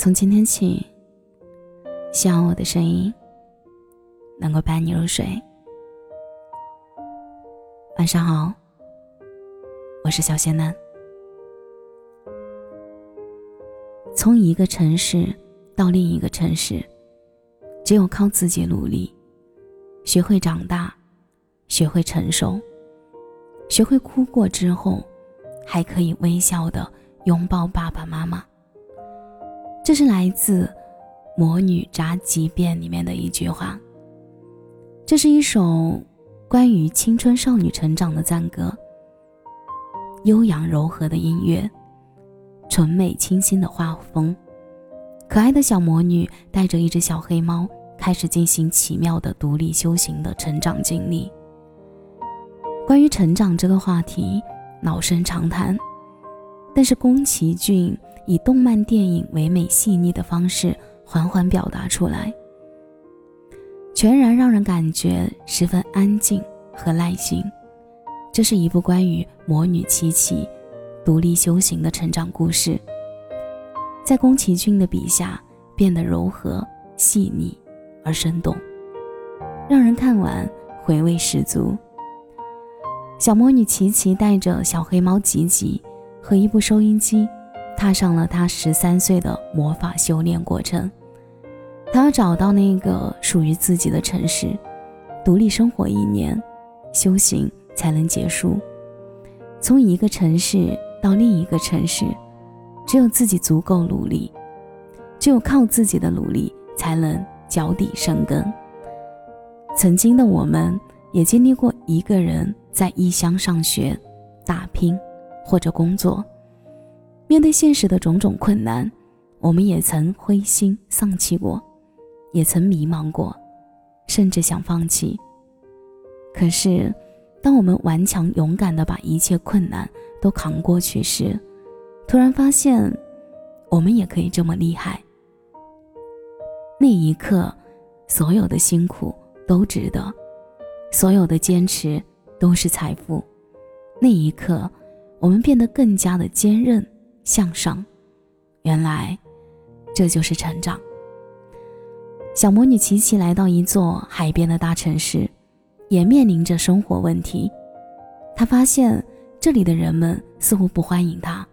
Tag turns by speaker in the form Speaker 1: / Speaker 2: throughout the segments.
Speaker 1: 从今天起，希望我的声音能够伴你入睡。晚上好，我是小仙男。从一个城市到另一个城市，只有靠自己努力，学会长大，学会成熟，学会哭过之后，还可以微笑的拥抱爸爸妈妈。这是来自《魔女宅急便》里面的一句话。这是一首关于青春少女成长的赞歌。悠扬柔和的音乐，纯美清新的画风，可爱的小魔女带着一只小黑猫，开始进行奇妙的独立修行的成长经历。关于成长这个话题，老生常谈，但是宫崎骏。以动漫电影唯美细腻的方式缓缓表达出来，全然让人感觉十分安静和耐心。这是一部关于魔女琪琪独立修行的成长故事，在宫崎骏的笔下变得柔和细腻而生动，让人看完回味十足。小魔女琪琪带着小黑猫吉吉和一部收音机。踏上了他十三岁的魔法修炼过程，他要找到那个属于自己的城市，独立生活一年，修行才能结束。从一个城市到另一个城市，只有自己足够努力，只有靠自己的努力才能脚底生根。曾经的我们也经历过一个人在异乡上学、打拼或者工作。面对现实的种种困难，我们也曾灰心丧气过，也曾迷茫过，甚至想放弃。可是，当我们顽强勇敢地把一切困难都扛过去时，突然发现，我们也可以这么厉害。那一刻，所有的辛苦都值得，所有的坚持都是财富。那一刻，我们变得更加的坚韧。向上，原来这就是成长。小魔女琪琪来到一座海边的大城市，也面临着生活问题。她发现这里的人们似乎不欢迎她，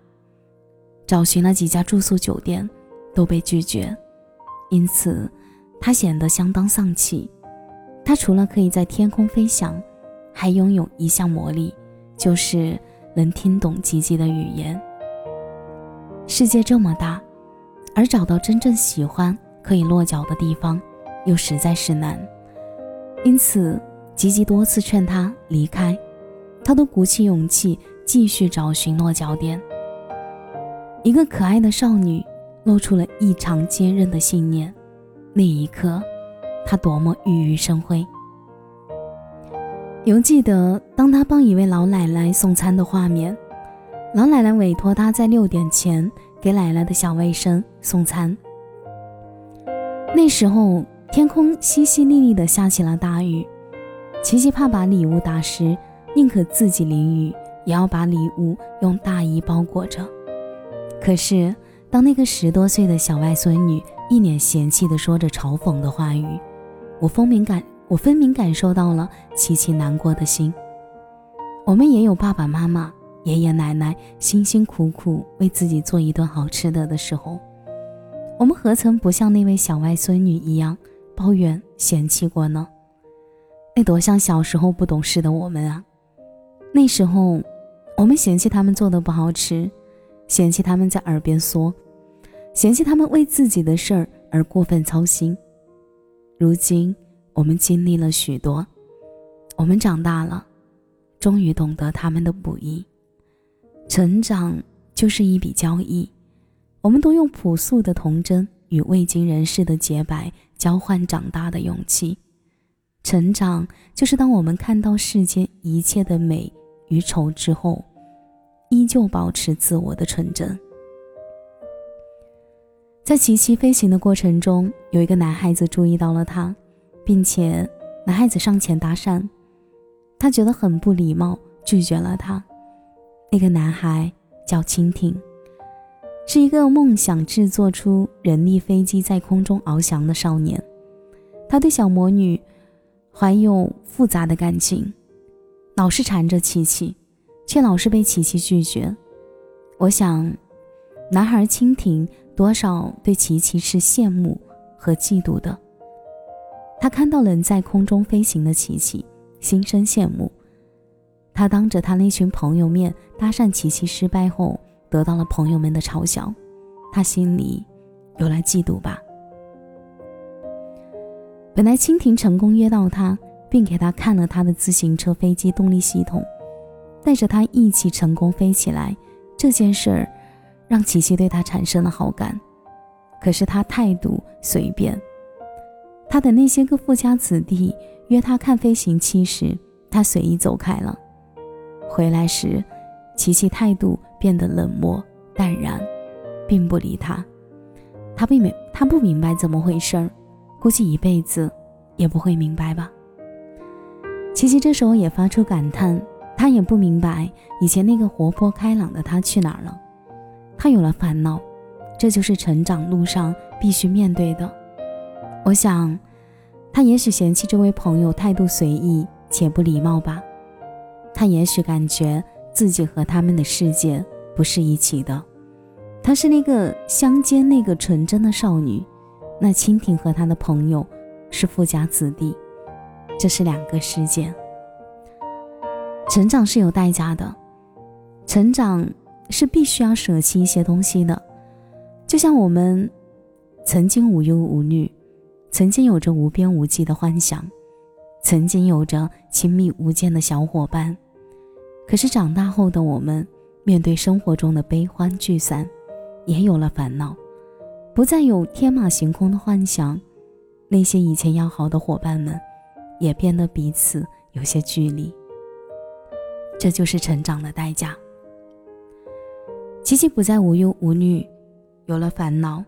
Speaker 1: 找寻了几家住宿酒店都被拒绝，因此她显得相当丧气。她除了可以在天空飞翔，还拥有一项魔力，就是能听懂吉吉的语言。世界这么大，而找到真正喜欢可以落脚的地方，又实在是难。因此，吉吉多次劝他离开，他都鼓起勇气继续找寻落脚点。一个可爱的少女露出了异常坚韧的信念，那一刻，她多么熠熠生辉。犹记得当他帮一位老奶奶送餐的画面。老奶奶委托他在六点前给奶奶的小外甥送餐。那时候天空淅淅沥沥的下起了大雨，琪琪怕把礼物打湿，宁可自己淋雨，也要把礼物用大衣包裹着。可是当那个十多岁的小外孙女一脸嫌弃的说着嘲讽的话语，我分明感我分明感受到了琪琪难过的心。我们也有爸爸妈妈。爷爷奶奶辛辛苦苦为自己做一顿好吃的的时候，我们何曾不像那位小外孙女一样抱怨嫌弃过呢？那多像小时候不懂事的我们啊！那时候，我们嫌弃他们做的不好吃，嫌弃他们在耳边说，嫌弃他们为自己的事儿而过分操心。如今，我们经历了许多，我们长大了，终于懂得他们的不易。成长就是一笔交易，我们都用朴素的童真与未经人事的洁白交换长大的勇气。成长就是当我们看到世间一切的美与丑之后，依旧保持自我的纯真。在琪琪飞行的过程中，有一个男孩子注意到了他，并且男孩子上前搭讪，他觉得很不礼貌，拒绝了他。那个男孩叫蜻蜓，是一个梦想制作出人力飞机在空中翱翔的少年。他对小魔女怀有复杂的感情，老是缠着琪琪，却老是被琪琪拒绝。我想，男孩蜻蜓多少对琪琪是羡慕和嫉妒的。他看到能在空中飞行的琪琪，心生羡慕。他当着他那群朋友面搭讪琪琪失败后，得到了朋友们的嘲笑，他心里有了嫉妒吧。本来蜻蜓成功约到他，并给他看了他的自行车飞机动力系统，带着他一起成功飞起来。这件事儿让琪琪对他产生了好感，可是他态度随便。他的那些个富家子弟约他看飞行器时，他随意走开了。回来时，琪琪态度变得冷漠淡然，并不理他。他不明他不明白怎么回事儿。估计一辈子也不会明白吧。琪琪这时候也发出感叹，他也不明白以前那个活泼开朗的他去哪儿了。他有了烦恼，这就是成长路上必须面对的。我想，他也许嫌弃这位朋友态度随意且不礼貌吧。他也许感觉自己和他们的世界不是一起的。她是那个乡间那个纯真的少女。那蜻蜓和他的朋友是富家子弟，这是两个世界。成长是有代价的，成长是必须要舍弃一些东西的。就像我们曾经无忧无虑，曾经有着无边无际的幻想，曾经有着亲密无间的小伙伴，可是长大后的我们，面对生活中的悲欢聚散，也有了烦恼。不再有天马行空的幻想，那些以前要好的伙伴们，也变得彼此有些距离。这就是成长的代价。琪琪不再无忧无虑，有了烦恼。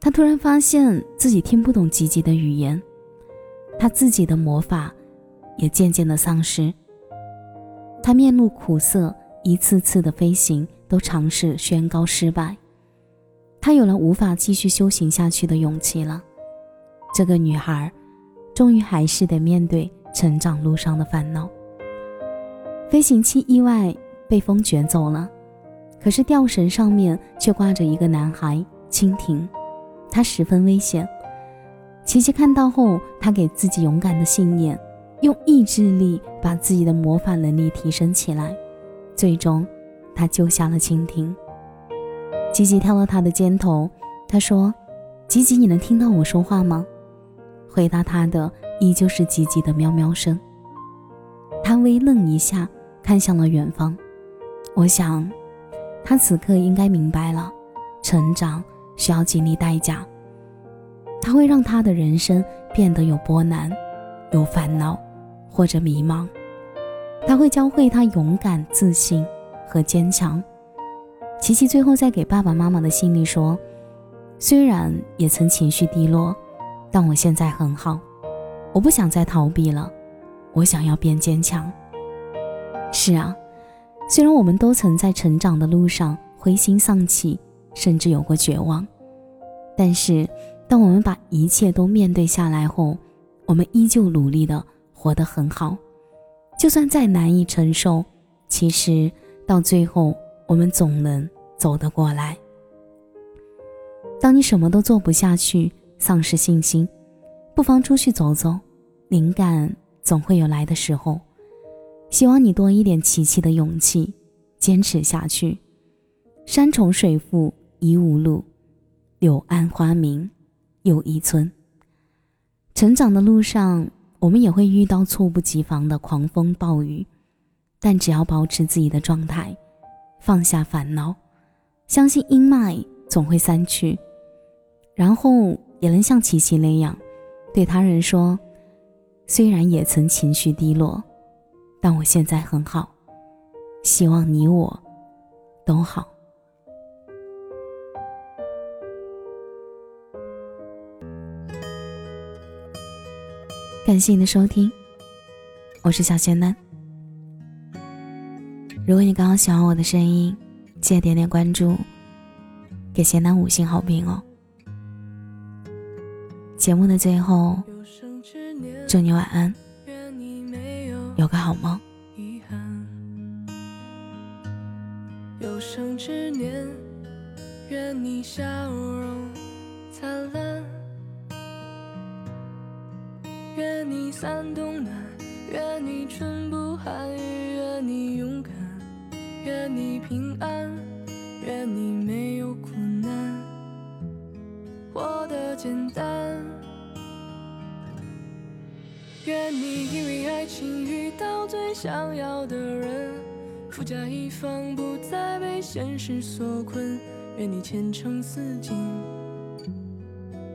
Speaker 1: 他突然发现自己听不懂吉吉的语言，他自己的魔法也渐渐的丧失。他面露苦涩，一次次的飞行都尝试宣告失败。她有了无法继续修行下去的勇气了。这个女孩，终于还是得面对成长路上的烦恼。飞行器意外被风卷走了，可是吊绳上面却挂着一个男孩蜻蜓，他十分危险。琪琪看到后，他给自己勇敢的信念，用意志力把自己的魔法能力提升起来，最终，他救下了蜻蜓。吉吉跳到他的肩头，他说：“吉吉，你能听到我说话吗？”回答他的依旧是吉吉的喵喵声。他微愣一下，看向了远方。我想，他此刻应该明白了，成长需要经历代价。他会让他的人生变得有波澜、有烦恼或者迷茫。他会教会他勇敢、自信和坚强。琪琪最后在给爸爸妈妈的信里说：“虽然也曾情绪低落，但我现在很好。我不想再逃避了，我想要变坚强。”是啊，虽然我们都曾在成长的路上灰心丧气，甚至有过绝望，但是当我们把一切都面对下来后，我们依旧努力的活得很好。就算再难以承受，其实到最后。我们总能走得过来。当你什么都做不下去，丧失信心，不妨出去走走，灵感总会有来的时候。希望你多一点琪琪的勇气，坚持下去。山重水复疑无路，柳暗花明又一村。成长的路上，我们也会遇到猝不及防的狂风暴雨，但只要保持自己的状态。放下烦恼，相信阴霾总会散去，然后也能像琪琪那样，对他人说：“虽然也曾情绪低落，但我现在很好。希望你我都好。”感谢你的收听，我是小仙丹。如果你刚刚喜欢我的声音，
Speaker 2: 记得点点关注，给贤男五星好评哦。节目的最后，祝你晚安，有个好梦。有生之年，愿你笑容灿烂，愿你三冬暖，愿你春不寒，愿你勇敢，愿你平安，愿你没有苦难，活得简单。愿你因为爱情遇到最想要的人。富甲一方，不再被现实所困。愿你前程似锦，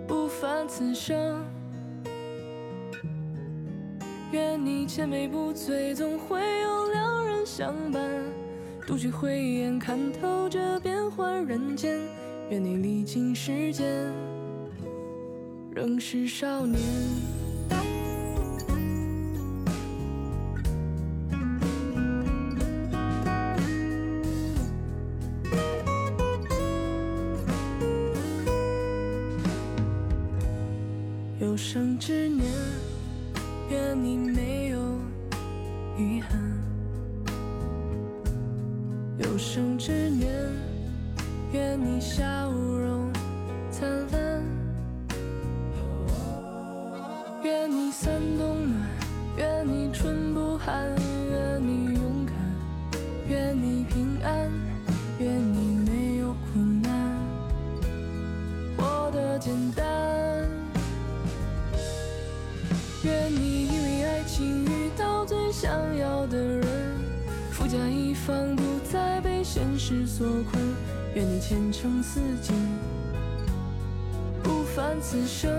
Speaker 2: 不凡此生。愿你千杯不醉，总会有良人相伴。独具慧眼，看透这变幻人间。愿你历经世间，仍是少年。有生之年，愿你没有遗憾。有生之年，愿你笑容灿烂。愿你三冬暖，愿你春不寒，愿你勇敢，愿你平安，愿你没有苦难，活得简单。世所困。愿你前程似锦，不凡此生。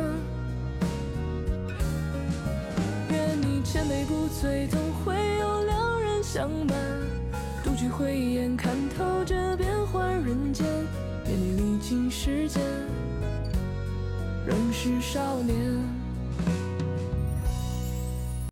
Speaker 2: 愿你千杯不醉，总会有良人相伴。独具慧眼，看透这变幻人间。愿你历经世间，仍是少年。